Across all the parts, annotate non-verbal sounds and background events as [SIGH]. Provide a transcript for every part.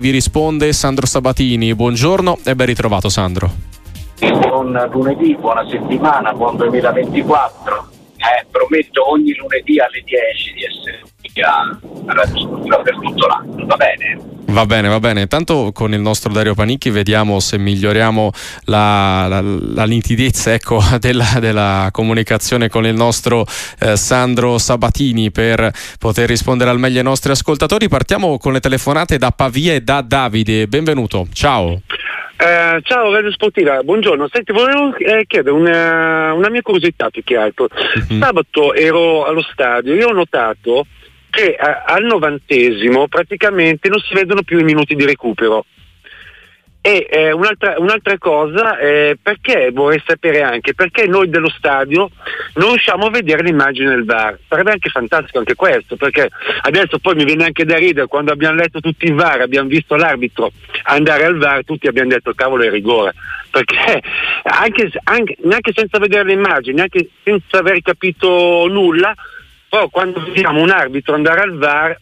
Vi risponde Sandro Sabatini. Buongiorno e ben ritrovato Sandro. Buon lunedì, buona settimana, buon 2024. Eh, prometto ogni lunedì alle 10 di essere qui a raggiungere per tutto l'anno, va bene? Va bene, va bene. Intanto con il nostro Dario Panicchi vediamo se miglioriamo la, la, la nitidezza ecco, [LAUGHS] della, della, comunicazione con il nostro eh, Sandro Sabatini per poter rispondere al meglio ai nostri ascoltatori. Partiamo con le telefonate da Pavia e da Davide. Benvenuto, ciao. Eh, ciao Radio Sportiva, buongiorno. Senti, volevo eh, chiedere una, una, mia curiosità più che altro. Mm-hmm. Sabato ero allo stadio e ho notato che a, al novantesimo praticamente non si vedono più i minuti di recupero. E eh, un'altra, un'altra, cosa, eh, perché vorrei sapere anche, perché noi dello stadio non riusciamo a vedere l'immagine del VAR? Sarebbe anche fantastico anche questo, perché adesso poi mi viene anche da ridere, quando abbiamo letto tutti il VAR, abbiamo visto l'arbitro andare al VAR, tutti abbiamo detto cavolo è rigore, perché anche, anche, neanche senza vedere l'immagine, neanche senza aver capito nulla, poi quando vediamo un arbitro andare al VAR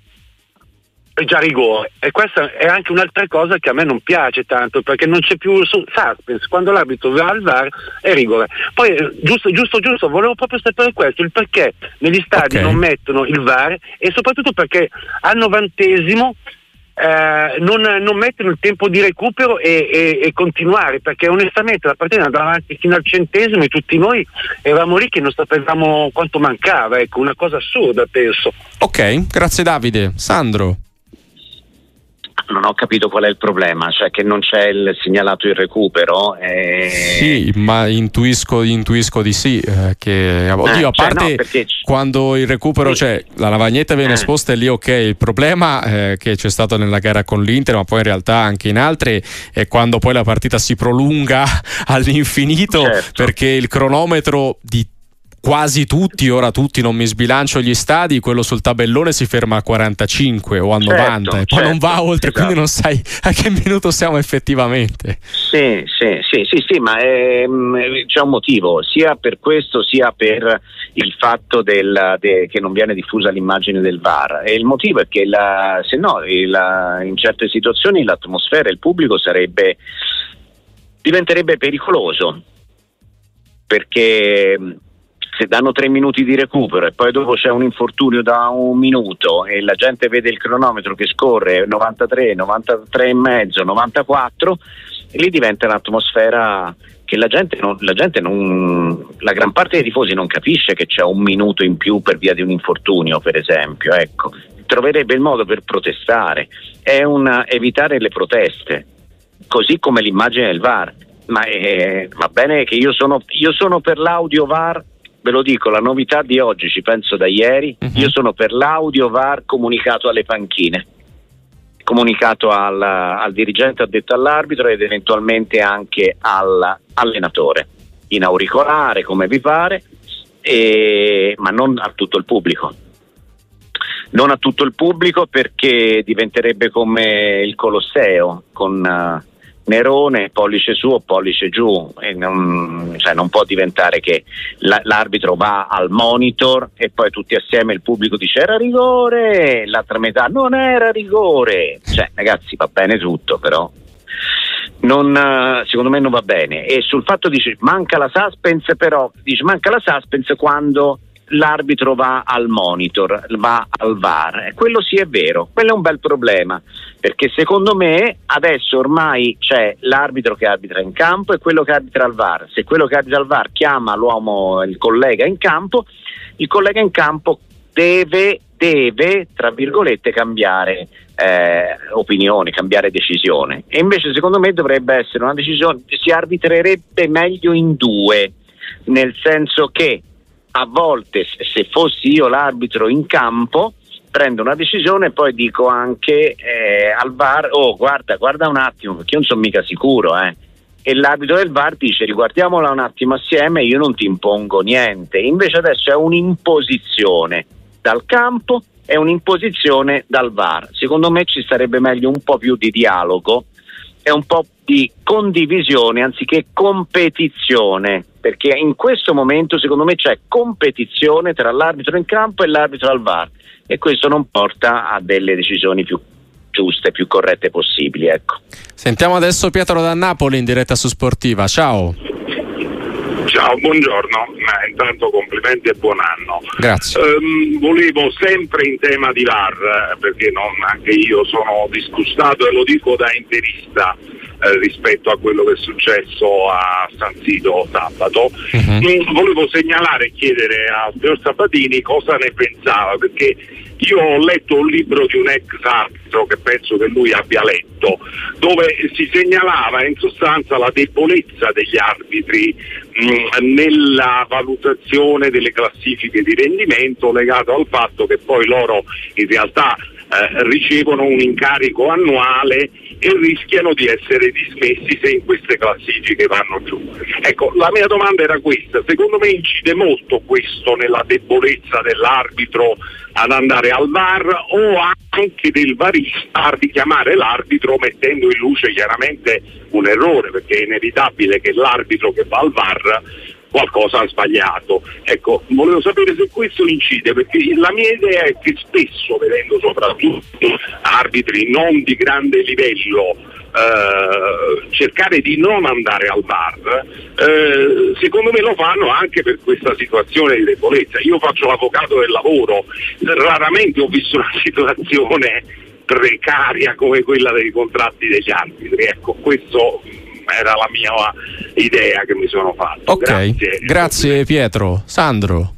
è già rigore. E questa è anche un'altra cosa che a me non piace tanto perché non c'è più suspense. Quando l'arbitro va al VAR è rigore. Poi eh, giusto giusto giusto volevo proprio sapere questo il perché negli stadi okay. non mettono il VAR e soprattutto perché al novantesimo eh, non, non, mettono il tempo di recupero e, e, e, continuare perché onestamente la partita andava avanti fino al centesimo e tutti noi eravamo lì che non sapevamo quanto mancava ecco una cosa assurda penso. Ok grazie Davide. Sandro non ho capito qual è il problema, cioè che non c'è il segnalato il recupero. E... Sì, ma intuisco, intuisco di sì. Eh, che, oddio, eh, a cioè parte no, perché... quando il recupero sì. c'è, la lavagnetta viene eh. esposta e lì ok. Il problema eh, che c'è stato nella gara con l'Inter, ma poi in realtà anche in altre, è quando poi la partita si prolunga [LAUGHS] all'infinito certo. perché il cronometro di quasi tutti, ora tutti, non mi sbilancio gli stadi, quello sul tabellone si ferma a 45 o a 90 certo, e poi certo, non va oltre, esatto. quindi non sai a che minuto siamo effettivamente. Sì, sì, sì, sì, sì ma mm, c'è un motivo, sia per questo sia per il fatto del, de, che non viene diffusa l'immagine del VAR. E il motivo è che la, se no la, in certe situazioni l'atmosfera, il pubblico sarebbe, diventerebbe pericoloso perché se danno tre minuti di recupero e poi dopo c'è un infortunio da un minuto e la gente vede il cronometro che scorre 93, 93 e mezzo, 94, e lì diventa un'atmosfera che la gente, non, la gente non, la gran parte dei tifosi non capisce che c'è un minuto in più per via di un infortunio, per esempio, ecco. Troverebbe il modo per protestare, è una, evitare le proteste, così come l'immagine del VAR. Ma eh, va bene che io sono, io sono per l'audio VAR ve lo dico, la novità di oggi, ci penso da ieri, uh-huh. io sono per l'audio VAR comunicato alle panchine, comunicato al, al dirigente addetto all'arbitro ed eventualmente anche all'allenatore, in auricolare come vi pare, e, ma non a tutto il pubblico. Non a tutto il pubblico perché diventerebbe come il Colosseo con... Uh, Nerone, pollice su o pollice giù, non, cioè non, può diventare che la, l'arbitro va al monitor e poi tutti assieme il pubblico dice era rigore, l'altra metà non era rigore, cioè ragazzi va bene tutto però non, secondo me non va bene. E sul fatto dice manca la suspense però. Dice manca la suspense quando l'arbitro va al monitor, va al VAR. Quello sì è vero, quello è un bel problema, perché secondo me adesso ormai c'è l'arbitro che arbitra in campo e quello che arbitra al VAR. Se quello che arbitra al VAR chiama l'uomo, il collega in campo, il collega in campo deve, deve tra virgolette, cambiare eh, opinione, cambiare decisione. E invece secondo me dovrebbe essere una decisione, si arbitrerebbe meglio in due, nel senso che a volte se fossi io l'arbitro in campo prendo una decisione e poi dico anche eh, al VAR oh guarda guarda un attimo perché io non sono mica sicuro eh. e l'arbitro del VAR dice riguardiamola un attimo assieme io non ti impongo niente invece adesso è un'imposizione dal campo e un'imposizione dal VAR. Secondo me ci sarebbe meglio un po' più di dialogo e un po' di condivisione anziché competizione perché in questo momento secondo me c'è competizione tra l'arbitro in campo e l'arbitro al VAR e questo non porta a delle decisioni più, giuste, più corrette possibili. Ecco. Sentiamo adesso Pietro da Napoli in diretta su Sportiva. Ciao. Ciao, buongiorno, eh, intanto complimenti e buon anno. Grazie. Um, volevo sempre in tema di VAR, eh, perché non, anche io sono disgustato e lo dico da interista eh, rispetto a quello che è successo a San Sito sabato. Uh-huh. volevo segnalare e chiedere al signor Sabatini cosa ne pensava, perché io ho letto un libro di un ex arbitro che penso che lui abbia letto, dove si segnalava in sostanza la debolezza degli arbitri mh, nella valutazione delle classifiche di rendimento legato al fatto che poi loro in realtà eh, ricevono un incarico annuale e rischiano di essere dismessi se in queste classifiche vanno giù. Ecco, la mia domanda era questa, secondo me incide molto questo nella debolezza dell'arbitro ad andare al VAR o anche del varista a richiamare l'arbitro mettendo in luce chiaramente un errore, perché è inevitabile che l'arbitro che va al VAR qualcosa ha sbagliato. Ecco, volevo sapere se questo incide, perché la mia idea è che spesso, vedendo soprattutto arbitri non di grande livello, eh, cercare di non andare al bar, eh, secondo me lo fanno anche per questa situazione di debolezza. Io faccio l'avvocato del lavoro, raramente ho visto una [LAUGHS] situazione precaria come quella dei contratti degli arbitri. Ecco, questo era la mia idea che mi sono fatto. Ok, grazie, grazie Pietro. Sandro.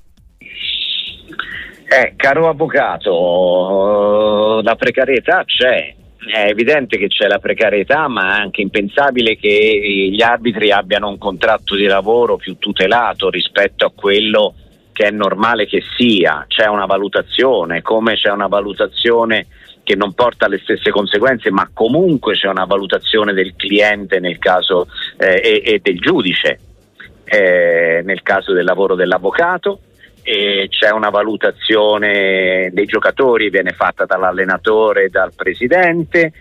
Eh, caro avvocato, la precarietà c'è, è evidente che c'è la precarietà, ma è anche impensabile che gli arbitri abbiano un contratto di lavoro più tutelato rispetto a quello che è normale che sia. C'è una valutazione, come c'è una valutazione che non porta alle stesse conseguenze, ma comunque c'è una valutazione del cliente nel caso eh, e, e, del giudice eh, nel caso del lavoro dell'avvocato. C'è una valutazione dei giocatori, viene fatta dall'allenatore e dal presidente.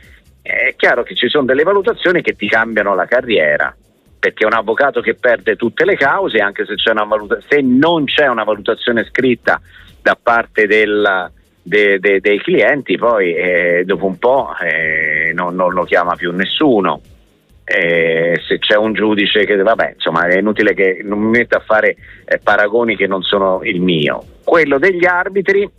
È chiaro che ci sono delle valutazioni che ti cambiano la carriera, perché un avvocato che perde tutte le cause, anche se, valuta- se non c'è una valutazione scritta da parte del, de, de, dei clienti, poi eh, dopo un po' eh, non, non, lo chiama più nessuno. Eh, se c'è un giudice che vabbè insomma è inutile che non mi metta a fare eh, paragoni che non sono il mio quello degli arbitri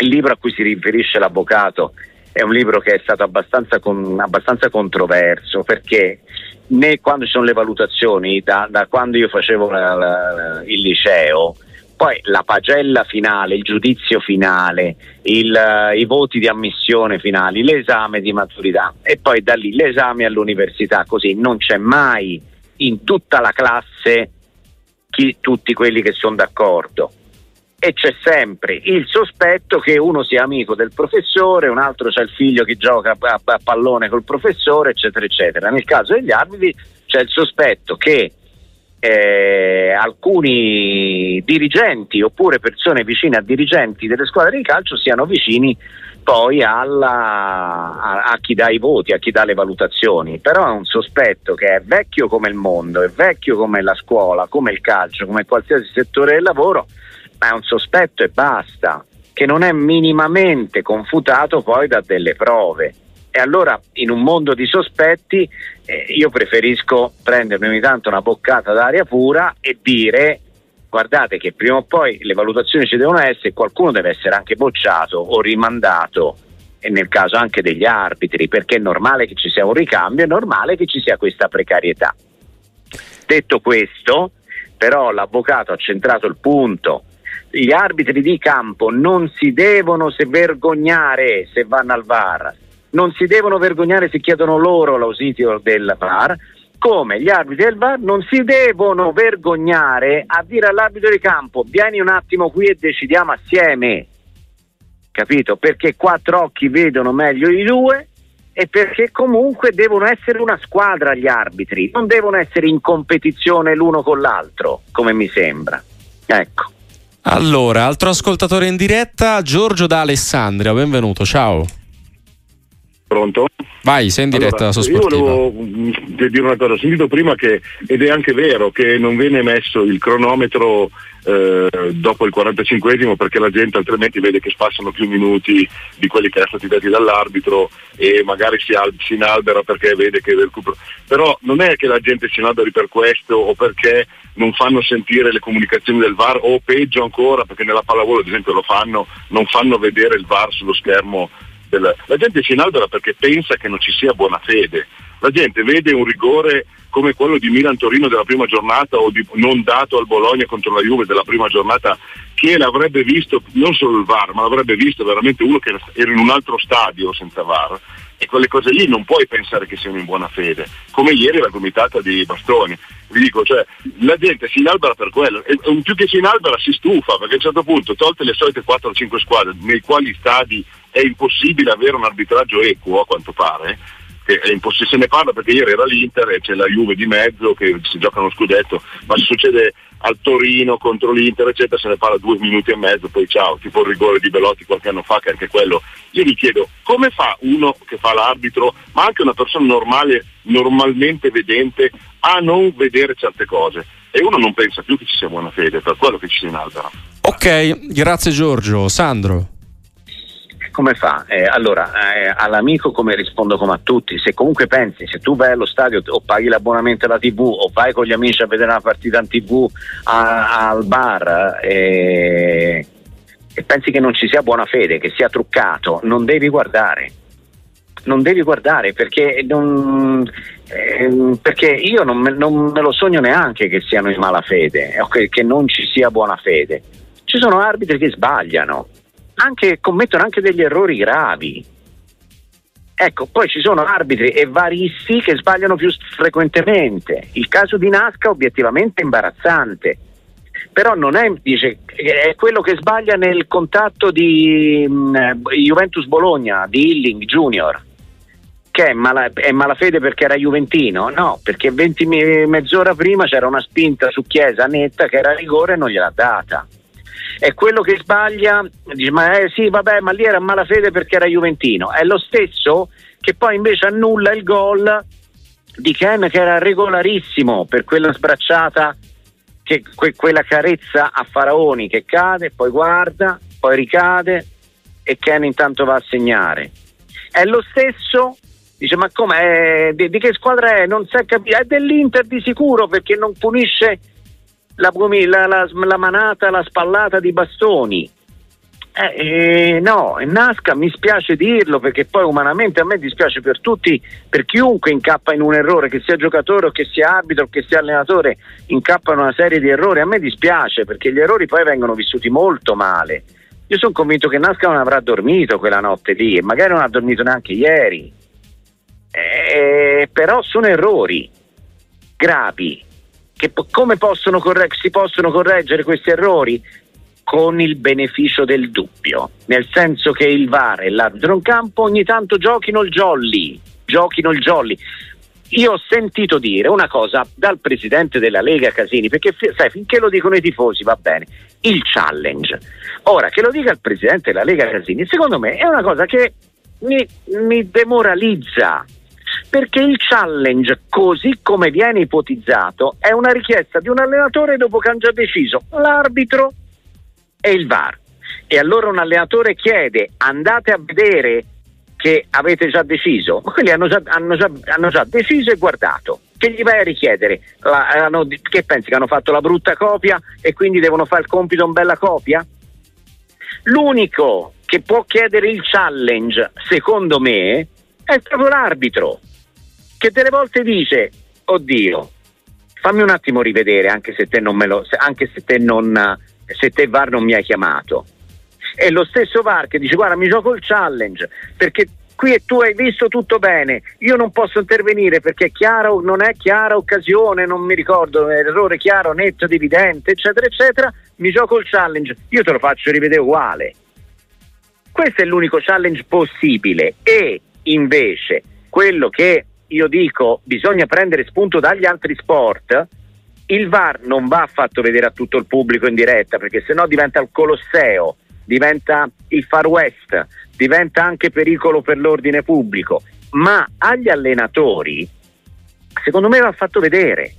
il libro a cui si riferisce l'avvocato è un libro che è stato abbastanza, con, abbastanza controverso perché né quando ci sono le valutazioni da, da quando io facevo la, la, il liceo poi la pagella finale, il giudizio finale, il, uh, i voti di ammissione finali, l'esame di maturità e poi da lì l'esame all'università, così non c'è mai in tutta la classe chi, tutti quelli che sono d'accordo e c'è sempre il sospetto che uno sia amico del professore, un altro c'è il figlio che gioca a, a pallone col professore, eccetera, eccetera. Nel caso degli arbitri c'è il sospetto che eh, alcuni dirigenti oppure persone vicine a dirigenti delle squadre di calcio siano vicini poi alla, a, a, chi dà i voti, a chi dà le valutazioni, però è un sospetto che è vecchio come il mondo, è vecchio come la scuola, come il calcio, come qualsiasi settore del lavoro, ma è un sospetto e basta, che non è minimamente confutato poi da delle prove. E allora in un mondo di sospetti eh, io preferisco prendermi ogni tanto una boccata d'aria pura e dire guardate che prima o poi le valutazioni ci devono essere, qualcuno deve essere anche bocciato o rimandato e nel caso anche degli arbitri, perché è normale che ci sia un ricambio, è normale che ci sia questa precarietà. Detto questo, però l'avvocato ha centrato il punto, gli arbitri di campo non si devono vergognare se vanno al VAR, non si devono vergognare se chiedono loro l'ausilio del VAR, come gli arbitri del VAR non si devono vergognare a dire all'arbitro di campo vieni un attimo qui e decidiamo assieme, capito? Perché quattro occhi vedono meglio i due e perché comunque devono essere una squadra gli arbitri, non devono essere in competizione l'uno con l'altro, come mi sembra. Ecco. Allora, altro ascoltatore in diretta, Giorgio da Alessandria, benvenuto, ciao. Pronto? Vai, sei in diretta allora, Io volevo mm, dire una cosa, ho sentito prima che, ed è anche vero, che non viene messo il cronometro eh, dopo il 45esimo perché la gente altrimenti vede che spassano più minuti di quelli che erano stati dati dall'arbitro e magari si, al- si inalbera perché vede che recupero. Però non è che la gente si inalberi per questo o perché non fanno sentire le comunicazioni del VAR o peggio ancora perché nella pallavolo ad esempio lo fanno, non fanno vedere il VAR sullo schermo. Del... La gente si inalbera perché pensa che non ci sia buona fede. La gente vede un rigore come quello di Milan-Torino della prima giornata o di, non dato al Bologna contro la Juve della prima giornata che l'avrebbe visto non solo il VAR ma l'avrebbe visto veramente uno che era in un altro stadio senza VAR e quelle cose lì non puoi pensare che siano in buona fede come ieri la gomitata di Bastoni vi dico, cioè, la gente si inalbera per quello. E più che si inalbera si stufa perché a un certo punto, tolte le solite 4 o 5 squadre nei quali stadi è impossibile avere un arbitraggio equo a quanto pare, che è impossibile, se ne parla perché ieri era l'Inter e c'è la Juve di mezzo che si gioca uno scudetto, ma se succede al Torino contro l'Inter eccetera se ne parla due minuti e mezzo, poi ciao, tipo il rigore di Belotti qualche anno fa che anche quello. Io mi chiedo come fa uno che fa l'arbitro, ma anche una persona normale, normalmente vedente, a non vedere certe cose? E uno non pensa più che ci sia buona fede, per quello che ci si inalbera. Ok, grazie Giorgio. Sandro come fa? Eh, allora, eh, all'amico come rispondo come a tutti, se comunque pensi, se tu vai allo stadio o paghi l'abbonamento alla tv o vai con gli amici a vedere una partita in tv a, al bar eh, e pensi che non ci sia buona fede, che sia truccato, non devi guardare. Non devi guardare perché, non, eh, perché io non me, non me, lo sogno neanche che siano in malafede, okay, che non ci sia buona fede. Ci sono arbitri che sbagliano, anche, commettono anche degli errori gravi. Ecco, poi ci sono arbitri e varisti che sbagliano più frequentemente. Il caso di Nasca obiettivamente è imbarazzante, però non è, dice, è quello che sbaglia nel contatto di mh, mm, Juventus Bologna, di Hilling Junior, che è, mala, è, malafede perché era juventino? No, perché 20 mezz'ora prima c'era una spinta su Chiesa netta che era rigore e non gliel'ha data è quello che sbaglia, dice ma eh, sì vabbè ma lì era malafede perché era Juventino, è lo stesso che poi invece annulla il gol di Ken che era regolarissimo per quella sbracciata, che, que, quella carezza a Faraoni che cade, poi guarda, poi ricade e Ken intanto va a segnare. È lo stesso dice ma come di, di, che squadra è? Non si è capito, è dell'Inter di sicuro perché non punisce la, la, la, manata, la spallata di bastoni. Eh, eh, no, Nasca mi spiace dirlo perché poi umanamente a me dispiace per tutti, per chiunque incappa in un errore, che sia giocatore o che sia arbitro o che sia allenatore, incappa in una serie di errori. A me dispiace perché gli errori poi vengono vissuti molto male. Io sono convinto che Nasca non avrà dormito quella notte lì e magari non ha dormito neanche ieri. Eh, però sono errori gravi che come possono correg- si possono correggere questi errori? Con il beneficio del dubbio, nel senso che il VAR e l'arbitro in campo ogni tanto giochino il jolly, giochino il jolly. Io ho sentito dire una cosa dal presidente della Lega Casini, perché sai, finché lo dicono i tifosi va bene, il challenge. Ora, che lo dica il presidente della Lega Casini, secondo me è una cosa che mi, mi demoralizza, perché il challenge, così come viene ipotizzato, è una richiesta di un allenatore dopo che hanno già deciso l'arbitro e il VAR. E allora un allenatore chiede andate a vedere che avete già deciso, quelli hanno già, hanno già, hanno già deciso e guardato. Che gli vai a richiedere? La, hanno, che pensi che hanno fatto la brutta copia e quindi devono fare il compito in bella copia? L'unico che può chiedere il challenge, secondo me, è proprio l'arbitro che delle volte dice oddio fammi un attimo rivedere anche se te non me lo anche se te non se te VAR non mi hai chiamato. È lo stesso VAR che dice guarda mi gioco il challenge perché qui tu hai visto tutto bene. Io non posso intervenire perché è chiaro non è chiara occasione non mi ricordo errore chiaro netto evidente eccetera eccetera. Mi gioco il challenge io te lo faccio rivedere uguale. Questo è l'unico challenge possibile. E invece quello che io dico bisogna prendere spunto dagli altri sport, il VAR non va fatto vedere a tutto il pubblico in diretta perché sennò diventa il Colosseo diventa il Far West, diventa anche pericolo per l'ordine pubblico, ma agli allenatori secondo me va fatto vedere.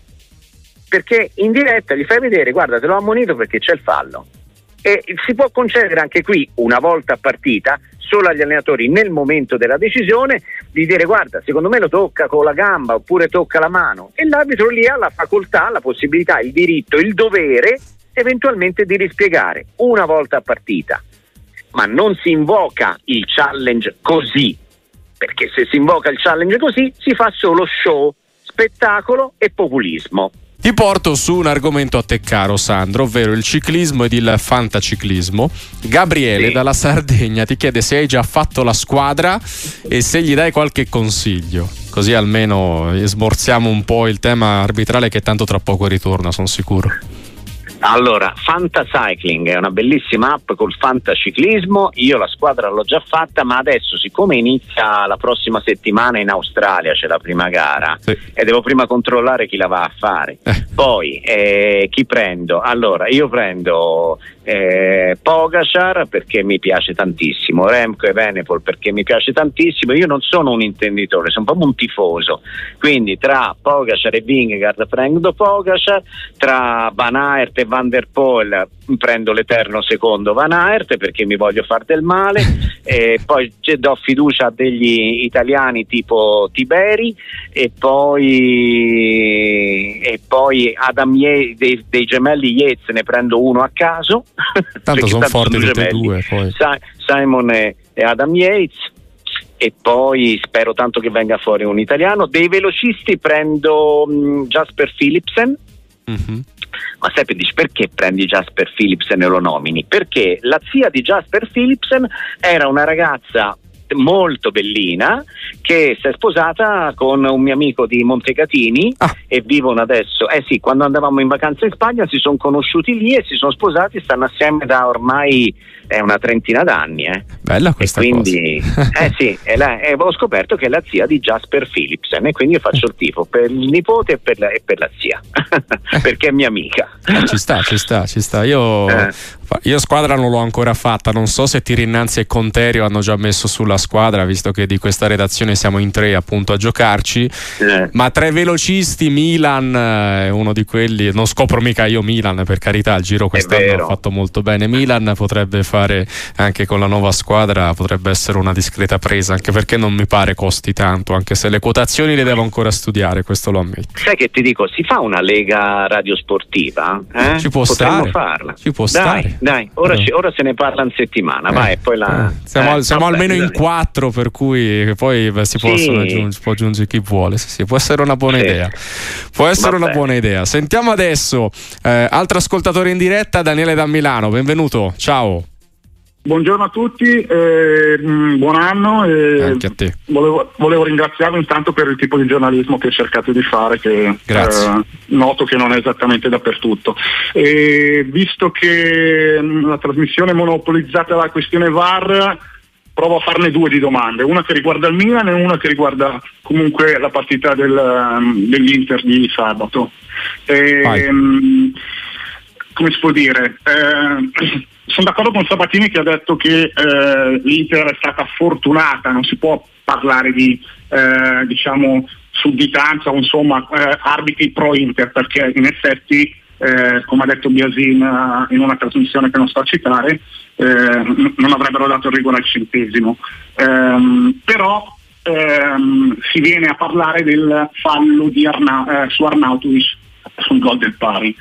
Perché in diretta gli fai vedere guarda te l'ho ammonito perché c'è il fallo e si può concedere anche qui una volta a partita solo agli allenatori nel momento della decisione di dire guarda secondo me lo tocca con la gamba oppure tocca la mano e l'arbitro lì ha la facoltà, la possibilità, il diritto, il dovere eventualmente di rispiegare una volta a partita ma non si invoca il challenge così perché se si invoca il challenge così si fa solo show, spettacolo e populismo. Ti porto su un argomento a te caro Sandro, ovvero il ciclismo ed il fantaciclismo. Gabriele sì. dalla Sardegna ti chiede se hai già fatto la squadra e se gli dai qualche consiglio. Così almeno smorziamo un po' il tema arbitrale che tanto tra poco ritorna, sono sicuro. Allora, Fantacycling è una bellissima app col fantaciclismo, io la squadra l'ho già fatta, ma adesso siccome inizia la prossima settimana in Australia, c'è la prima gara, sì. e devo prima controllare chi la va a fare. Eh. Poi, eh, chi prendo? Allora, io prendo eh, Pogacar perché mi piace tantissimo, Remco e Venepol perché mi piace tantissimo, io non sono un intenditore, sono proprio un tifoso, quindi tra Pogacar e Vingegaard prendo Pogacar, tra Van Aert e Van der Poel prendo l'eterno secondo Van Aert perché mi voglio far del male, [LAUGHS] e poi do fiducia a degli italiani tipo Tiberi e poi, e poi Adam Ye, dei, dei gemelli Yates ne prendo uno a caso Tanto [LAUGHS] sono forti tutti e due. Poi. Simon e, Adam Yates e poi spero tanto che venga fuori un italiano. Dei velocisti prendo um, Jasper Philipsen. Mm-hmm. Ma Seppe dici perché prendi Jasper Philipsen e lo nomini? Perché la zia di Jasper Philipsen era una ragazza molto bellina che si è sposata con un mio amico di Montecatini ah. e vivono adesso. Eh sì, quando andavamo in vacanza in Spagna si sono conosciuti lì e si sono sposati, stanno assieme da ormai eh, una trentina d'anni. Eh. Bella questa e quindi, cosa. [LAUGHS] eh sì, e, la, e ho scoperto che è la zia di Jasper Philipsen e quindi io faccio il tifo per il nipote e per la, e per la zia, [LAUGHS] perché è mia amica. Eh, ci sta, ci sta, ci sta. Io, eh. io squadra non l'ho ancora fatta, non so se Tirinnanzi e Conterio hanno già messo sulla squadra, visto che di questa redazione siamo in tre appunto a giocarci, eh. ma tre velocisti, Milan è uno di quelli, non scopro mica io Milan per carità, il giro quest'anno ha fatto molto bene, Milan potrebbe fare anche con la nuova squadra, potrebbe essere una discreta presa, anche perché non mi pare costi tanto, anche se le quotazioni le devo ancora studiare, questo lo ammetto. Sai che ti dico, si fa una lega radiosportiva? Eh? Ci può Potremmo stare. farla. Ci può dai, stare. Dai, ora, eh. ci, ora, se ne parla in settimana, eh. vai, poi la... Eh. Siamo, siamo almeno in quattro, per cui poi beh, si, sì. aggiungere, può aggiungere chi vuole. Sì, sì, può essere una buona idea. Può essere Vabbè. una buona idea. Sentiamo adesso eh, altro ascoltatore in diretta, Daniele da Milano. Benvenuto, ciao. Buongiorno a tutti, eh, mm, buon anno. Eh, Anche a te. Volevo, volevo, ringraziarvi intanto per il tipo di giornalismo che cercate di fare, che eh, noto che non è esattamente dappertutto. E visto che mh, mm, la trasmissione è monopolizzata dalla questione VAR, provo a farne due di domande, una che riguarda il Milan e una che riguarda comunque la partita del, um, dell'Inter di sabato. E, um, come si può dire? Eh, [CLEARS THROAT] sono d'accordo con Sabatini che ha detto che eh, l'Inter è stata fortunata, non si può parlare di eh, diciamo, sudditanza o insomma eh, arbitri pro Inter perché in effetti eh, come ha detto Biasin eh, in una trasmissione che non sto a citare eh, non avrebbero dato il rigore al centesimo. Ehm, però ehm, si viene a parlare del fallo Arna- su Arnautovic sul gol del pari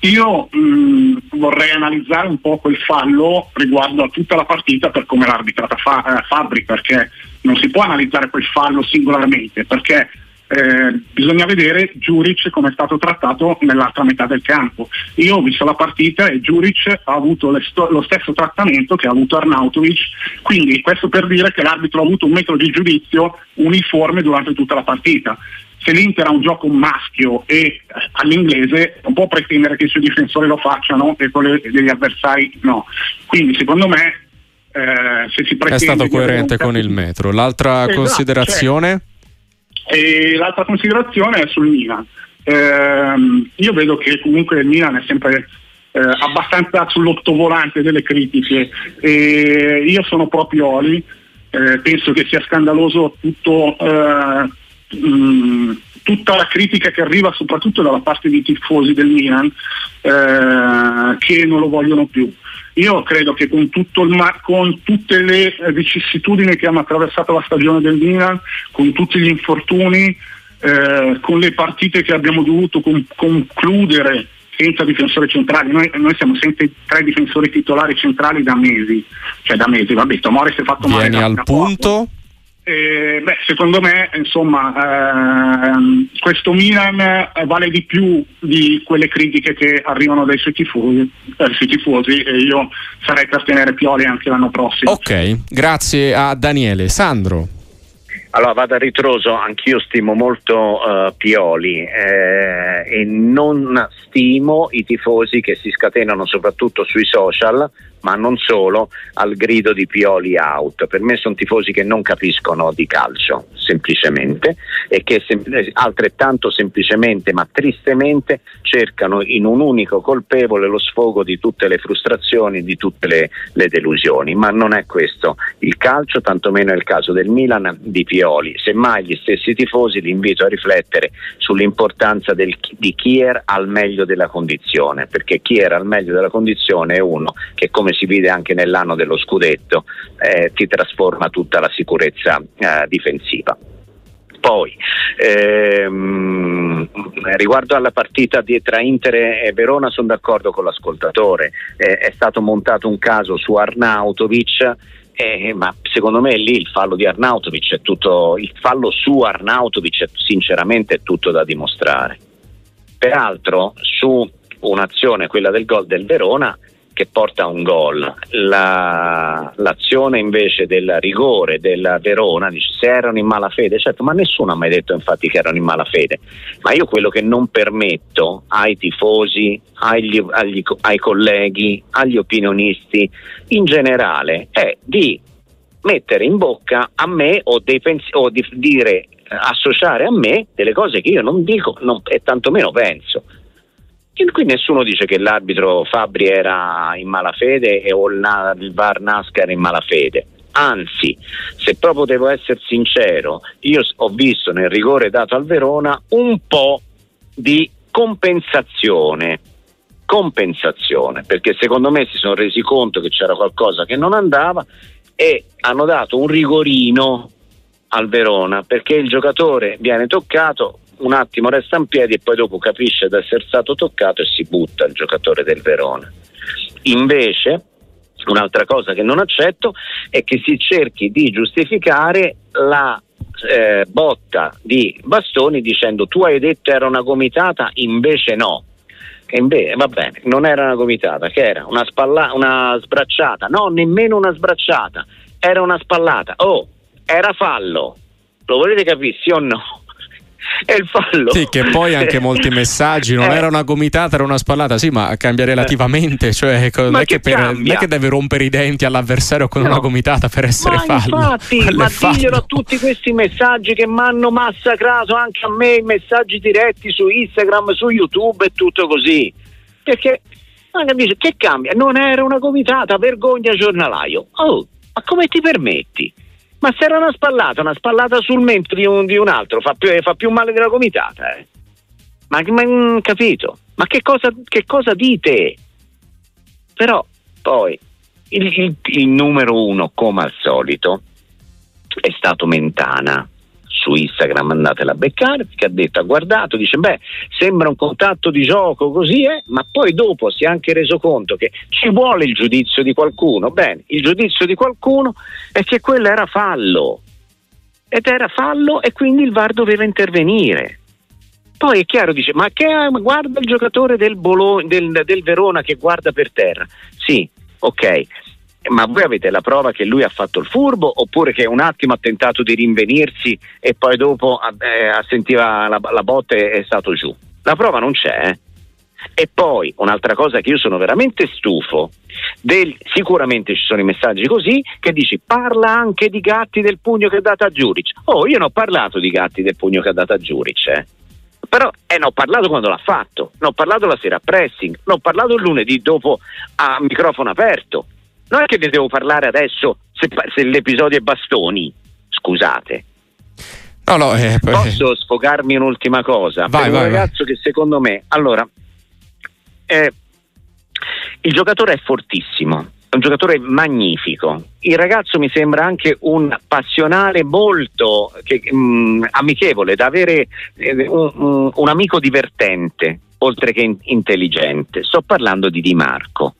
io mh, vorrei analizzare un po' quel fallo riguardo a tutta la partita per come l'ha arbitrata fa- eh, Fabri, perché non si può analizzare quel fallo singolarmente, perché eh, bisogna vedere Giuric come è stato trattato nell'altra metà del campo. Io ho visto la partita e Giuric ha avuto sto- lo stesso trattamento che ha avuto Arnautovic, quindi questo per dire che l'arbitro ha avuto un metodo di giudizio uniforme durante tutta la partita se l'Inter ha un gioco maschio e eh, all'inglese non può pretendere che i suoi difensori lo facciano e quelli degli avversari no. Quindi secondo me eh, se si pretende... È stato coerente con il metro. L'altra esatto, considerazione? Cioè, l'altra considerazione è sul Milan. Eh, io vedo che comunque il Milan è sempre eh, abbastanza sull'ottovolante delle critiche. E io sono proprio Oli, eh, penso che sia scandaloso tutto, eh, mh, tutta la critica che arriva soprattutto dalla parte dei tifosi del Milan eh, che non lo vogliono più. Io credo che con, ma- con, tutte le vicissitudini che hanno attraversato la stagione del Milan, con tutti gli infortuni, eh, con le partite che abbiamo dovuto con- concludere senza difensori centrali, noi, noi, siamo sempre tre difensori titolari centrali da mesi, cioè da mesi, vabbè, Tomori si è fatto Vieni male. Vieni al punto. Poco. Eh, beh, secondo me, insomma, ehm, questo Milan eh, vale di più di quelle critiche che arrivano dai suoi tifosi, eh, sui tifosi e io sarei per tenere Pioli anche l'anno prossimo. Ok, grazie a Daniele. Sandro. Allora vado a ritroso, anch'io stimo molto uh, Pioli eh, e non stimo i tifosi che si scatenano soprattutto sui social ma non solo, al grido di Pioli out. Per me sono tifosi che non capiscono di calcio, semplicemente, e che sem- altrettanto semplicemente, ma tristemente, cercano in un unico colpevole lo sfogo di tutte le frustrazioni, di tutte le, le delusioni. Ma non è questo il calcio, tantomeno è il caso del Milan di Pioli. Semmai gli stessi tifosi li invito a riflettere sull'importanza del, di chi era al meglio della condizione, perché chi era al meglio della condizione è uno che come si vede anche nell'anno dello scudetto, eh, ti trasforma tutta la sicurezza eh, difensiva. Poi, ehm, riguardo alla partita tra Inter e Verona, sono d'accordo con l'ascoltatore. Eh, è stato montato un caso su Arnautovic. Eh, ma secondo me lì il fallo di Arnautovic è tutto, il fallo su Arnautovic è, sinceramente è tutto da dimostrare. Peraltro su un'azione, quella del gol del Verona, che porta a un gol. La, l'azione invece del rigore della Verona dice se erano in malafede, certo, ma nessuno ha mai detto infatti che erano in malafede. Ma io quello che non permetto ai tifosi, agli, agli, ai colleghi, agli opinionisti in generale è di mettere in bocca a me o, pens- o di dire associare a me delle cose che io non dico non, e tantomeno penso. Qui nessuno dice che l'arbitro Fabri era in malafede e o il VAR Nasca era in malafede. Anzi, se proprio devo essere sincero, io ho visto nel rigore dato al Verona un po' di compensazione. Compensazione, perché secondo me si sono resi conto che c'era qualcosa che non andava e hanno dato un rigorino al Verona perché il giocatore viene toccato, un attimo resta in piedi e poi dopo capisce di essere stato toccato e si butta il giocatore del Verona. Invece, un'altra cosa che non accetto è che si cerchi di giustificare la eh, botta di bastoni dicendo tu hai detto era una gomitata, invece no. E invece va bene, non era una gomitata, che era una, spalla- una sbracciata, no, nemmeno una sbracciata, era una spallata. Oh, era fallo. Lo volete capire sì o no? È il fallo. Sì, che poi anche [LAUGHS] molti messaggi, non eh. era una gomitata, era una spallata, sì, ma cambia relativamente, cioè non è, che per, non è che deve rompere i denti all'avversario con no. una gomitata per essere [LAUGHS] ma fallo. Infatti, ma diglielo a tutti questi messaggi che mi hanno massacrato anche a me, i messaggi diretti su Instagram, su YouTube e tutto così. Perché ma capisci, che cambia? Non era una gomitata, vergogna giornalaio. Oh, ma come ti permetti? Ma se era una spallata, una spallata sul mento di un, di un altro, fa più, fa più, male della gomitata. Eh? Ma, ma mm, capito? Ma che cosa, che cosa dite? Però poi il, il, il numero uno, come al solito, è stato Mentana su Instagram andatela a beccare, che ha detto, ha guardato, dice beh sembra un contatto di gioco così è, ma poi dopo si è anche reso conto che ci vuole il giudizio di qualcuno, bene, il giudizio di qualcuno è che quello era fallo, ed era fallo e quindi il VAR doveva intervenire. Poi è chiaro, dice, ma che guarda il giocatore del, Bologna, del, del Verona che guarda per terra. Sì, ok, ma voi avete la prova che lui ha fatto il furbo oppure che un attimo ha tentato di rinvenirsi e poi dopo eh, sentiva la, la botte e è stato giù? La prova non c'è. Eh? E poi un'altra cosa che io sono veramente stufo, del, sicuramente ci sono i messaggi così che dici parla anche di gatti del pugno che ha dato a Giuric. Oh, io non ho parlato di gatti del pugno che ha dato a Giuric. Eh. Però eh, ne ho parlato quando l'ha fatto, ne ho parlato la sera a pressing, ne ho parlato il lunedì dopo a microfono aperto. Non è che ne devo parlare adesso se, se l'episodio è bastoni, scusate. No, no, eh, Posso sfogarmi un'ultima cosa? Vai, vai, un ragazzo vai. che secondo me, allora, eh, il giocatore è fortissimo, è un giocatore magnifico. Il ragazzo mi sembra anche un passionale molto che, mh, amichevole, da avere eh, un, un, un, amico divertente, oltre che in, intelligente. Sto parlando di Di Marco.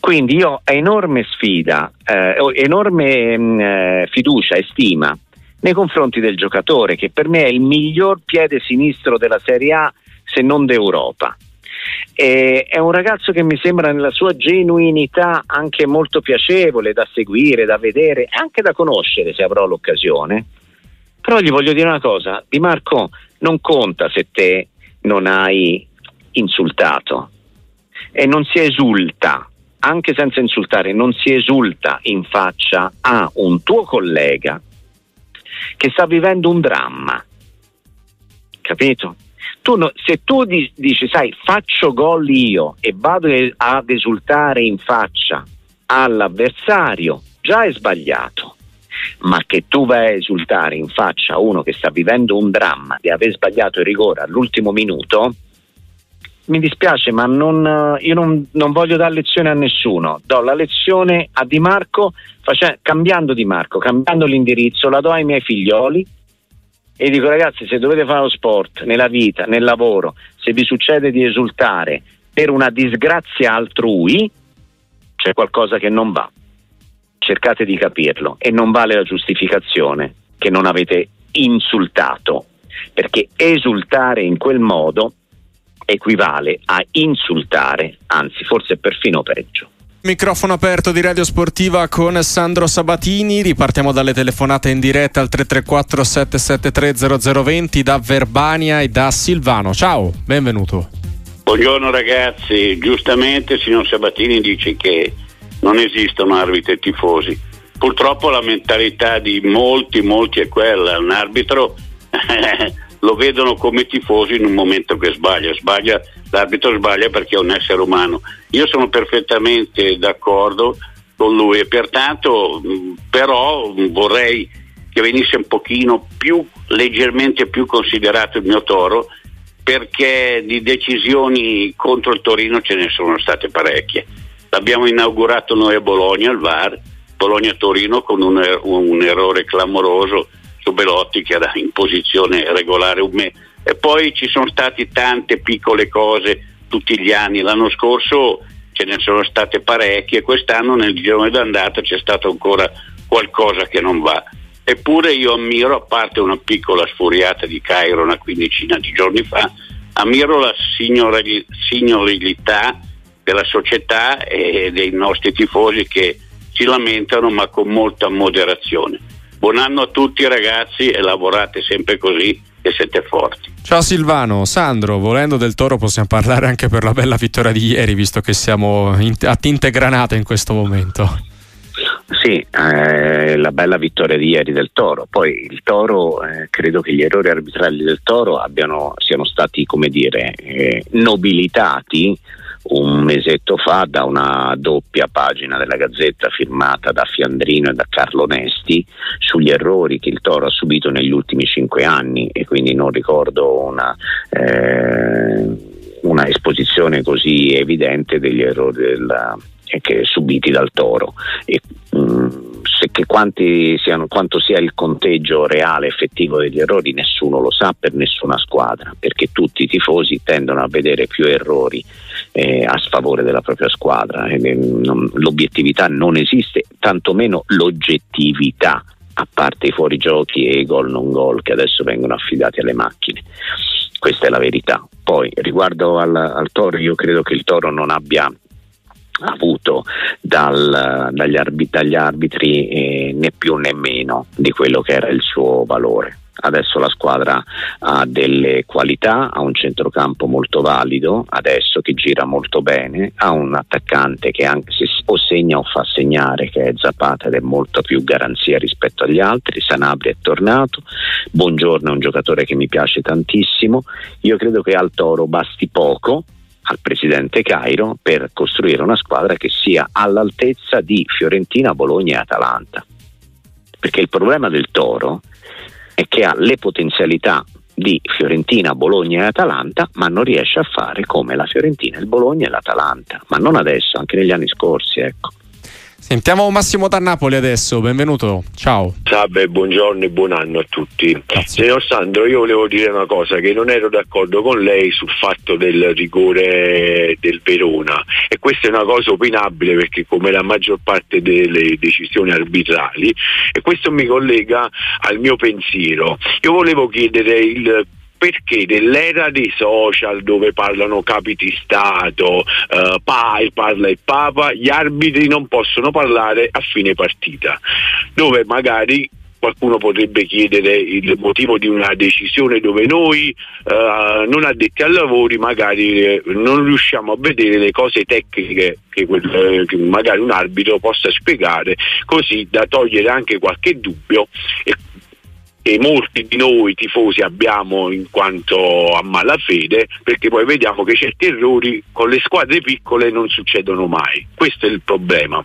Quindi io ho enorme sfida, eh, enorme mh, eh, fiducia e stima nei confronti del giocatore, che per me è il miglior piede sinistro della Serie A, se non d'Europa. E è un ragazzo che mi sembra nella sua genuinità anche molto piacevole da seguire, da vedere anche da conoscere se avrò l'occasione. Però gli voglio dire una cosa, Di Marco non conta se te non hai insultato e non si esulta, anche senza insultare, non si esulta in faccia a un tuo collega che sta vivendo un dramma. Capito? Tu no, se tu dici, sai, faccio gol io e vado ad esultare in faccia all'avversario, già è sbagliato. Ma che tu vai a esultare in faccia a uno che sta vivendo un dramma di aver sbagliato il rigore all'ultimo minuto, mi dispiace, ma non, io non, non, voglio dare lezione a nessuno. Do la lezione a Di Marco, face, cambiando Di Marco, cambiando l'indirizzo, la do ai miei figlioli e dico ragazzi se dovete fare lo sport nella vita, nel lavoro, se vi succede di esultare per una disgrazia altrui, c'è qualcosa che non va. Cercate di capirlo e non vale la giustificazione che non avete insultato, perché esultare in quel modo equivale a insultare, anzi forse perfino peggio. Microfono aperto di Radio Sportiva con Sandro Sabatini, ripartiamo dalle telefonate in diretta al 334 773 0020 da Verbania e da Silvano. Ciao, benvenuto. Buongiorno ragazzi, giustamente il signor Sabatini dice che non esistono arbitri tifosi. Purtroppo la mentalità di molti, molti è quella, un arbitro [LAUGHS] lo vedono come tifosi in un momento che sbaglia, sbaglia l'arbitro sbaglia perché è un essere umano. Io sono perfettamente d'accordo con lui e pertanto però vorrei che venisse un pochino più leggermente più considerato il mio toro perché di decisioni contro il Torino ce ne sono state parecchie. L'abbiamo inaugurato noi a Bologna, il VAR, Bologna-Torino con un, er-, un errore clamoroso su Belotti che era in posizione regolare un me. E poi ci sono state tante piccole cose tutti gli anni. L'anno scorso ce ne sono state parecchie, quest'anno nel girone d'andata c'è stato ancora qualcosa che non va. Eppure io ammiro, a parte una piccola sfuriata di Cairo una quindicina di giorni fa, ammiro la signorilità della società e dei nostri tifosi che si lamentano ma con molta moderazione. Buon anno a tutti ragazzi e lavorate sempre così e siete forti. Ciao Silvano, Sandro, volendo del Toro possiamo parlare anche per la bella vittoria di ieri visto che siamo a tinte granate in questo momento. Sì, eh, la bella vittoria di ieri del Toro. Poi il Toro, eh, credo che gli errori arbitrali del Toro abbiano, siano stati, come dire, eh, nobilitati un mesetto fa da una doppia pagina della Gazzetta firmata da Fiandrino e da Carlo Nesti sugli errori che il Toro ha subito negli ultimi cinque anni e quindi non ricordo una, eh, una esposizione così evidente degli errori della, eh, che, subiti dal Toro. E, mh, mm, siano, quanto sia il conteggio reale effettivo degli errori nessuno lo sa per nessuna squadra perché tutti i tifosi tendono a vedere più errori eh, a sfavore della propria squadra. Eh, non, l'obiettività non esiste, tantomeno l'oggettività, a parte i fuorigiochi e i gol non gol che adesso vengono affidati alle macchine. Questa è la verità. Poi riguardo al, al Toro, io credo che il Toro non abbia avuto dal, dagli, arbitri, dagli arbitri eh, né più né meno di quello che era il suo valore Adesso la squadra ha delle qualità, ha un centrocampo molto valido, adesso che gira molto bene, ha un attaccante che anche se o segna o fa segnare, che è Zapata ed è molto più garanzia rispetto agli altri, Sanabri è tornato, Buongiorno è un giocatore che mi piace tantissimo, io credo che al Toro basti poco al presidente Cairo per costruire una squadra che sia all'altezza di Fiorentina, Bologna e Atalanta. Perché il problema del Toro è che ha le potenzialità di Fiorentina, Bologna e Atalanta, ma non riesce a fare come la Fiorentina, il Bologna e l'Atalanta, ma non adesso, anche negli anni scorsi, ecco. Sentiamo Massimo da Napoli adesso, benvenuto, ciao. Salve, buongiorno e buon anno a tutti. Grazie. Signor Sandro, io volevo dire una cosa, che non ero d'accordo con lei sul fatto del rigore del Verona e questa è una cosa opinabile perché come la maggior parte delle decisioni arbitrali e questo mi collega al mio pensiero. Io volevo chiedere il perché nell'era dei social dove parlano capi di Stato, eh, parla il Papa, gli arbitri non possono parlare a fine partita, dove magari qualcuno potrebbe chiedere il motivo di una decisione dove noi eh, non addetti ai lavori magari eh, non riusciamo a vedere le cose tecniche che, quel, eh, che, magari un arbitro possa spiegare così da togliere anche qualche dubbio e e molti di noi tifosi abbiamo in quanto a malafede perché poi vediamo che certi errori con le squadre piccole non succedono mai. Questo è il problema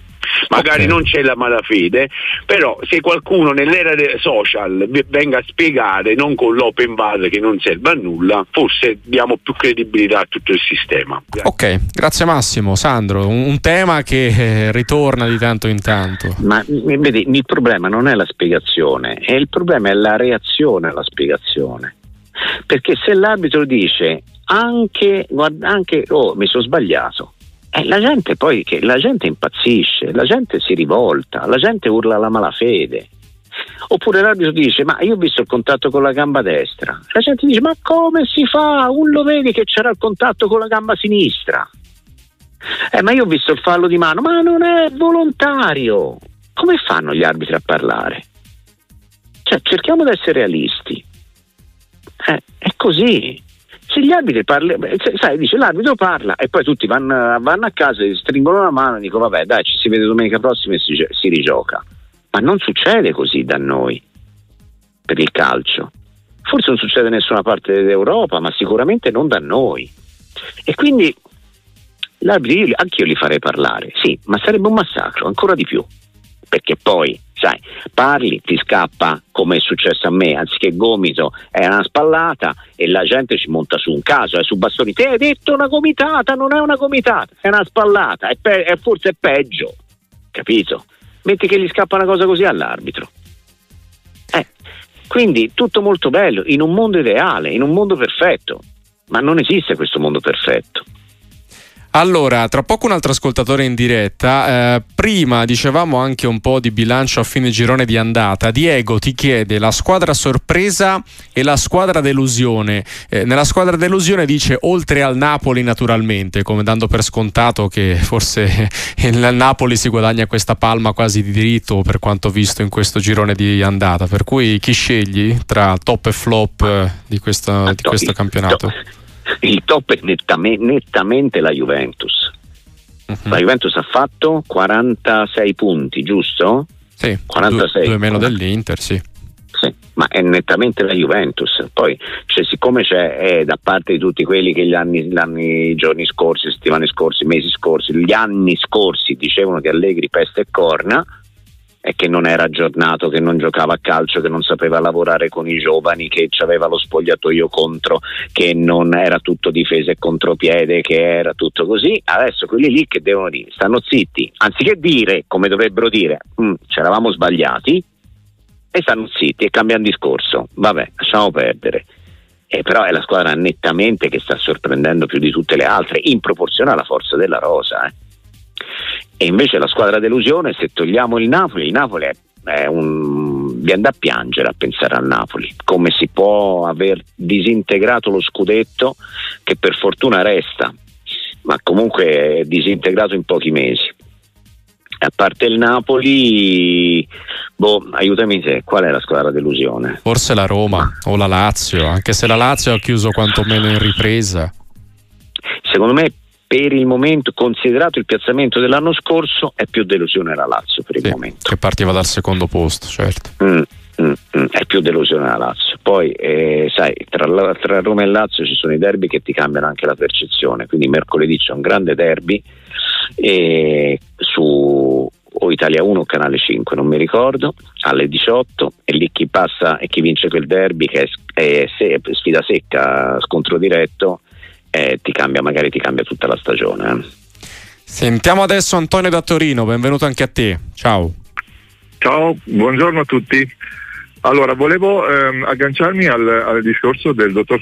magari okay. non c'è la malafede, però se qualcuno nell'era social venga a spiegare, non con l'open bar che non serve a nulla, forse diamo più credibilità a tutto il sistema. Grazie. Ok, grazie Massimo. Sandro, un, un tema che eh, ritorna di tanto in tanto. Ma vedi, il problema non è la spiegazione, è il problema è la reazione alla spiegazione. Perché se l'arbitro dice anche, guarda, anche oh, mi sono sbagliato, eh, la gente poi che la gente impazzisce, la gente si rivolta, la gente urla la malafede. Oppure l'arbitro dice: Ma io ho visto il contatto con la gamba destra. La gente dice: Ma come si fa? Un lo vedi che c'era il contatto con la gamba sinistra. Eh, ma io ho visto il fallo di mano, ma non è volontario. Come fanno gli arbitri a parlare? Cioè, cerchiamo di essere realisti. Eh, è così se gli arbitri parli, sai, dice l'arbitro parla e poi tutti vanno, vanno a casa, stringono la mano e dicono vabbè dai ci si vede domenica prossima e si, si rigioca. Ma non succede così da noi per il calcio. Forse non succede in nessuna parte d'Europa, ma sicuramente non da noi. E quindi l'arbitro, anche li farei parlare, sì, ma sarebbe un massacro, ancora di più. Perché poi sai, parli, ti scappa come è successo a me, anziché gomito è una spallata e la gente ci monta su un caso, è su bastoni, te hai detto una gomitata, non è una gomitata, è una spallata, è pe- è forse è peggio, capito? Metti che gli scappa una cosa così all'arbitro. Eh, quindi tutto molto bello, in un mondo ideale, in un mondo perfetto, ma non esiste questo mondo perfetto. Allora, tra poco un altro ascoltatore in diretta. Eh, prima dicevamo anche un po' di bilancio a fine girone di andata. Diego ti chiede la squadra sorpresa e la squadra delusione. Eh, nella squadra delusione dice oltre al Napoli naturalmente, come dando per scontato che forse [LAUGHS] il Napoli si guadagna questa palma quasi di diritto per quanto visto in questo girone di andata. Per cui chi scegli tra top e flop eh, di, questo, di questo campionato? Il top è nettamente, nettamente la Juventus. Uh-huh. La Juventus ha fatto 46 punti, giusto? Sì, 46. Due, due meno dell'Inter, sì. Sì, ma è nettamente la Juventus. Poi, cioè, siccome c'è eh, da parte di tutti quelli che gli anni, gli anni, giorni scorsi, settimane scorse, mesi scorsi, gli anni scorsi dicevano di Allegri peste e corna, e che non era aggiornato, che non giocava a calcio, che non sapeva lavorare con i giovani, che aveva lo spogliatoio contro, che non era tutto difesa e contropiede, che era tutto così. Adesso quelli lì che devono dire, stanno zitti, anziché dire come dovrebbero dire, mm, ci eravamo sbagliati, e stanno zitti e cambiano discorso. Vabbè, lasciamo perdere. Eh, però è la squadra nettamente che sta sorprendendo più di tutte le altre, in proporzione alla forza della rosa. Eh. E invece la squadra delusione, se togliamo il Napoli, il Napoli è, è un... viene da piangere a pensare al Napoli, come si può aver disintegrato lo scudetto che per fortuna resta, ma comunque è disintegrato in pochi mesi. A parte il Napoli, boh, aiutami se qual è la squadra delusione? Forse la Roma o la Lazio, anche se la Lazio ha chiuso quantomeno in ripresa. Secondo me per il momento, considerato il piazzamento dell'anno scorso, è più delusione la Lazio per il sì, momento. Che partiva dal secondo posto, certo. Mm, mm, mm, è più delusione la Lazio. Poi, eh, sai, tra, tra, Roma e Lazio ci sono i derby che ti cambiano anche la percezione. Quindi mercoledì c'è un grande derby e su o Italia 1 o Canale 5, non mi ricordo, alle 18 e lì chi passa e chi vince quel derby che è, è, è sfida secca, scontro diretto, eh, ti cambia, magari ti cambia tutta la stagione. Eh. Sentiamo adesso Antonio da Torino, benvenuto anche a te. Ciao. Ciao, buongiorno a tutti. Allora, volevo ehm, agganciarmi al, al, discorso del dottor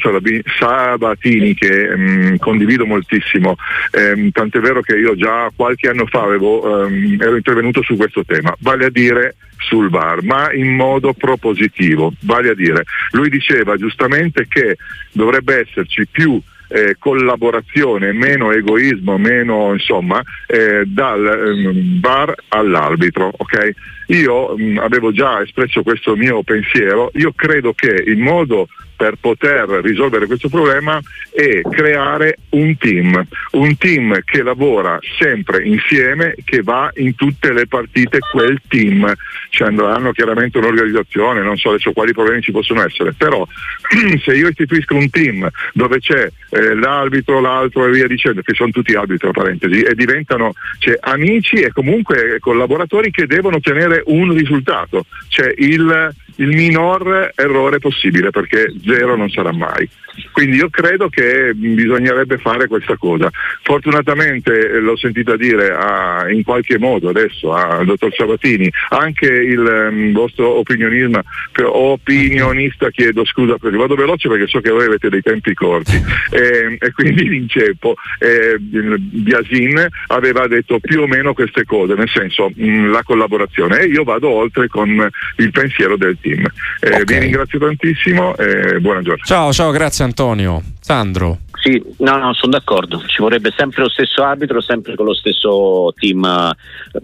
Sabatini che ehm, condivido moltissimo, ehm, tant'è vero che io già qualche anno fa avevo, ehm, ero intervenuto su questo tema, vale a dire sul VAR, ma in modo propositivo, vale a dire, lui diceva giustamente che dovrebbe esserci più eh, collaborazione, meno egoismo, meno insomma eh, dal ehm, bar all'arbitro. Okay? Io mh, avevo già espresso questo mio pensiero, io credo che il modo per poter risolvere questo problema è creare un team, un team che lavora sempre insieme, che va in tutte le partite quel team. Cioè hanno chiaramente un'organizzazione, non so adesso quali problemi ci possono essere, però [CLEARS THROAT] se io istituisco un team dove c'è eh, l'arbitro, l'altro e via dicendo, che sono tutti arbitri tra parentesi, e diventano cioè, amici e comunque collaboratori che devono ottenere un risultato, cioè il il minor errore possibile perché zero non sarà mai. Quindi io credo che bisognerebbe fare questa cosa. Fortunatamente eh, l'ho sentita dire a, in qualche modo adesso al dottor Sabatini, anche il um, vostro opinionista, opinionista, chiedo scusa perché vado veloce perché so che voi avete dei tempi corti [LAUGHS] e, e quindi l'inceppo. Eh, Biasin aveva detto più o meno queste cose, nel senso mh, la collaborazione e io vado oltre con il pensiero del team. Eh, okay. Vi ringrazio tantissimo e buona giornata. Ciao, ciao, grazie Antonio. Sandro. Sì, no, no, sono d'accordo. Ci vorrebbe sempre lo stesso arbitro, sempre con lo stesso team,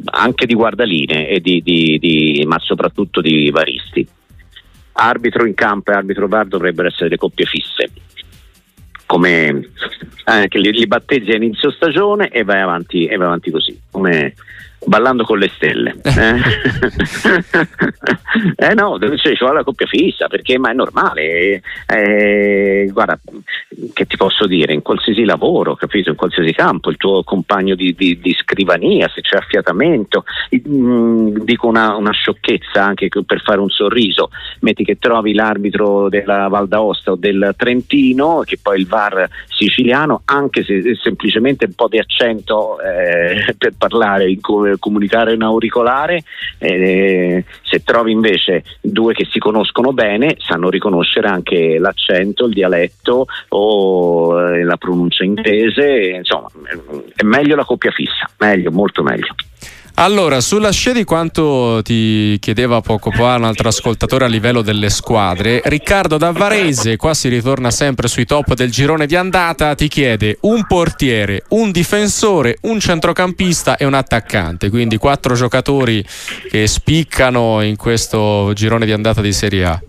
anche di guardaline, di, di, di, ma soprattutto di varisti. Arbitro in campo e arbitro VAR dovrebbero essere le coppie fisse. Come eh, li, li battezzi a inizio stagione e vai avanti, e vai avanti così. Come ballando con le stelle. Eh, [LAUGHS] eh no, cioè, ci vuole la coppia fissa perché ma è normale. Eh, guarda, che ti posso dire, in qualsiasi lavoro, capito? In qualsiasi campo, il tuo compagno di, di, di scrivania, se c'è affiatamento, mm, dico una, una, sciocchezza anche per fare un sorriso, metti che trovi l'arbitro della Val d'Aosta o del Trentino, che poi il VAR siciliano, anche se semplicemente un po' di accento eh, per parlare in come comunicare in auricolare, eh, se trovi invece due che si conoscono bene sanno riconoscere anche l'accento, il dialetto o eh, la pronuncia inglese, insomma è meglio la coppia fissa, meglio, molto meglio. Allora, sulla scia di quanto ti chiedeva poco fa un altro ascoltatore a livello delle squadre, Riccardo da Varese, qua si ritorna sempre sui top del girone di andata, ti chiede un portiere, un difensore, un centrocampista e un attaccante, quindi quattro giocatori che spiccano in questo girone di andata di Serie A.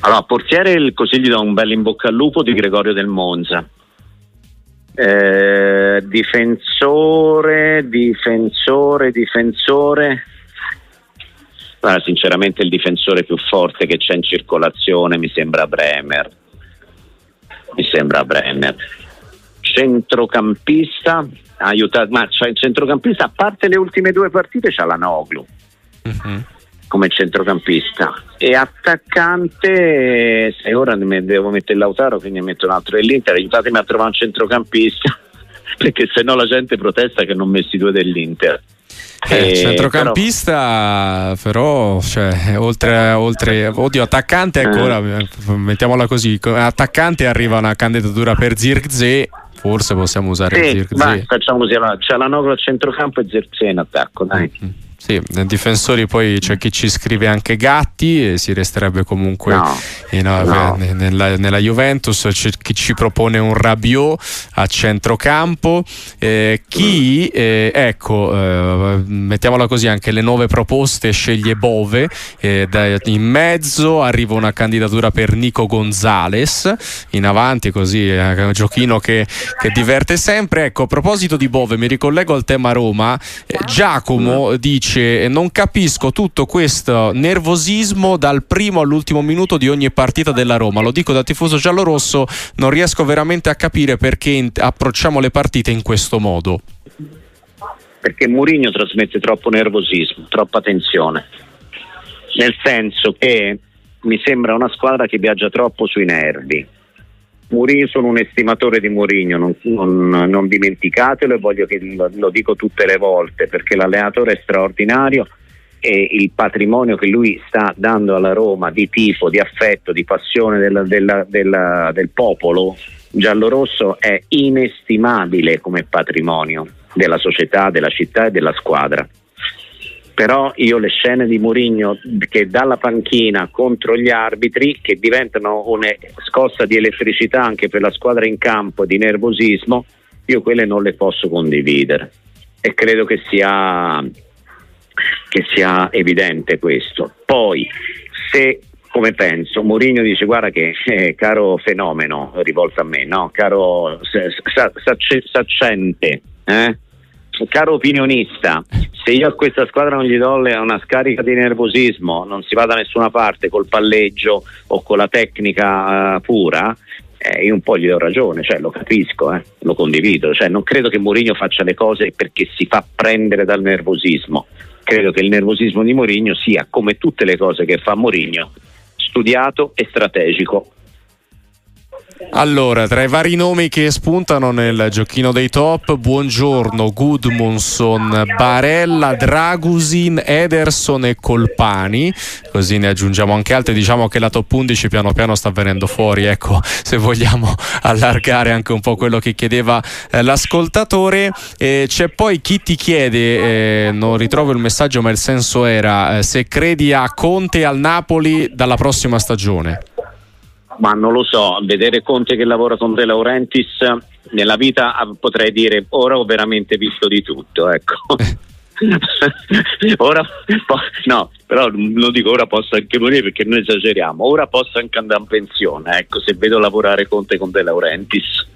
Allora, portiere così gli do un bel in bocca al lupo di Gregorio del Monza eh, difensore, difensore, difensore. Allora, sinceramente il difensore più forte che c'è in circolazione mi sembra Bremer. Mi sembra Bremer. Centrocampista, aiutato, ma cioè, il centrocampista a parte le ultime due partite c'ha la Noglu. Uh-huh come centrocampista. E attaccante se ora devo mettere Lautaro quindi metto un altro. dell'Inter aiutatemi a trovare un centrocampista [LAUGHS] perché se no la gente protesta che non messi due dell'Inter. Eh, centrocampista però, però cioè, oltre, oltre oddio attaccante ancora eh. mettiamola così attaccante arriva una candidatura per Zirkzee forse possiamo usare sì, Zirkzee. facciamo così allora, c'è la Nogro a centrocampo e Zirkzee in attacco dai. Mm-hmm Sì, difensori poi c'è chi ci scrive anche Gatti e si resterebbe comunque no, in, no. Nella, nella, Juventus, c'è chi ci propone un Rabiot a centrocampo, eh, chi, eh, ecco, eh, mettiamola così, anche le nuove proposte sceglie Bove, eh, da, in mezzo arriva una candidatura per Nico Gonzales, in avanti così è un giochino che, che diverte sempre. Ecco, a proposito di Bove, mi ricollego al tema Roma, eh, Giacomo dice non capisco tutto questo nervosismo dal primo all'ultimo minuto di ogni partita della Roma, lo dico da tifoso giallorosso, non riesco veramente a capire perché approcciamo le partite in questo modo. Perché Mourinho trasmette troppo nervosismo, troppa tensione, nel senso che mi sembra una squadra che viaggia troppo sui nervi Mourinho, sono un estimatore di Mourinho, non, non, non dimenticatelo e voglio che lo, lo, dico tutte le volte perché l'allenatore è straordinario e il patrimonio che lui sta dando alla Roma di tifo, di affetto, di passione della, della, della, del popolo giallorosso è inestimabile come patrimonio della società, della città e della squadra però io le scene di Mourinho che dalla panchina contro gli arbitri che diventano una scossa di elettricità anche per la squadra in campo di nervosismo io quelle non le posso condividere e credo che sia, che sia evidente questo poi se come penso, Mourinho dice guarda che eh, caro fenomeno rivolto a me, no? caro saccente, eh? Caro opinionista, se io a questa squadra non gli do una scarica di nervosismo, non si va da nessuna parte col palleggio o con la tecnica uh, pura, eh, io un po' gli do ragione, cioè, lo capisco, eh, lo condivido, cioè, non credo che Mourinho faccia le cose perché si fa prendere dal nervosismo, credo che il nervosismo di Mourinho sia, come tutte le cose che fa Mourinho, studiato e strategico. Allora, tra i vari nomi che spuntano nel giochino dei top, buongiorno, Gudmundsson, Barella, Dragusin, Ederson e Colpani, così ne aggiungiamo anche altri, diciamo che la top 11 piano piano sta venendo fuori, ecco, se vogliamo allargare anche un po' quello che chiedeva eh, l'ascoltatore. Eh, c'è poi chi ti chiede, eh, non ritrovo il messaggio ma il senso era, eh, se credi a Conte al Napoli dalla prossima stagione ma non lo so, vedere Conte che lavora con De Laurentiis nella vita ah, potrei dire ora ho veramente visto di tutto, ecco. [LAUGHS] ora no, però lo dico ora posso anche morire perché noi esageriamo, ora posso anche andare in pensione, ecco, se vedo lavorare Conte con De Laurentiis.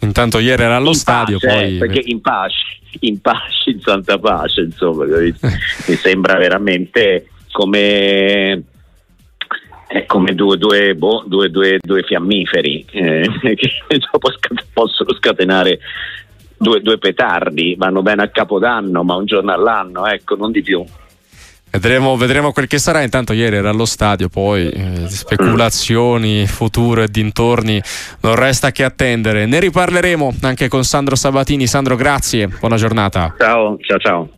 Intanto ieri era allo in stadio, pace, poi... perché in pace, in pace, in santa pace, insomma, [LAUGHS] mi sembra veramente come è come due, due, boh, due, due fiammiferi eh, [LAUGHS] che possono scatenare due, petardi, vanno bene a capodanno, ma un giorno all'anno, ecco, non di più. Vedremo, vedremo, quel che sarà. Intanto ieri era allo stadio, poi eh, speculazioni, futuro e dintorni, non resta che attendere. Ne riparleremo anche con Sandro Sabatini. Sandro, grazie, buona giornata. Ciao, ciao, ciao.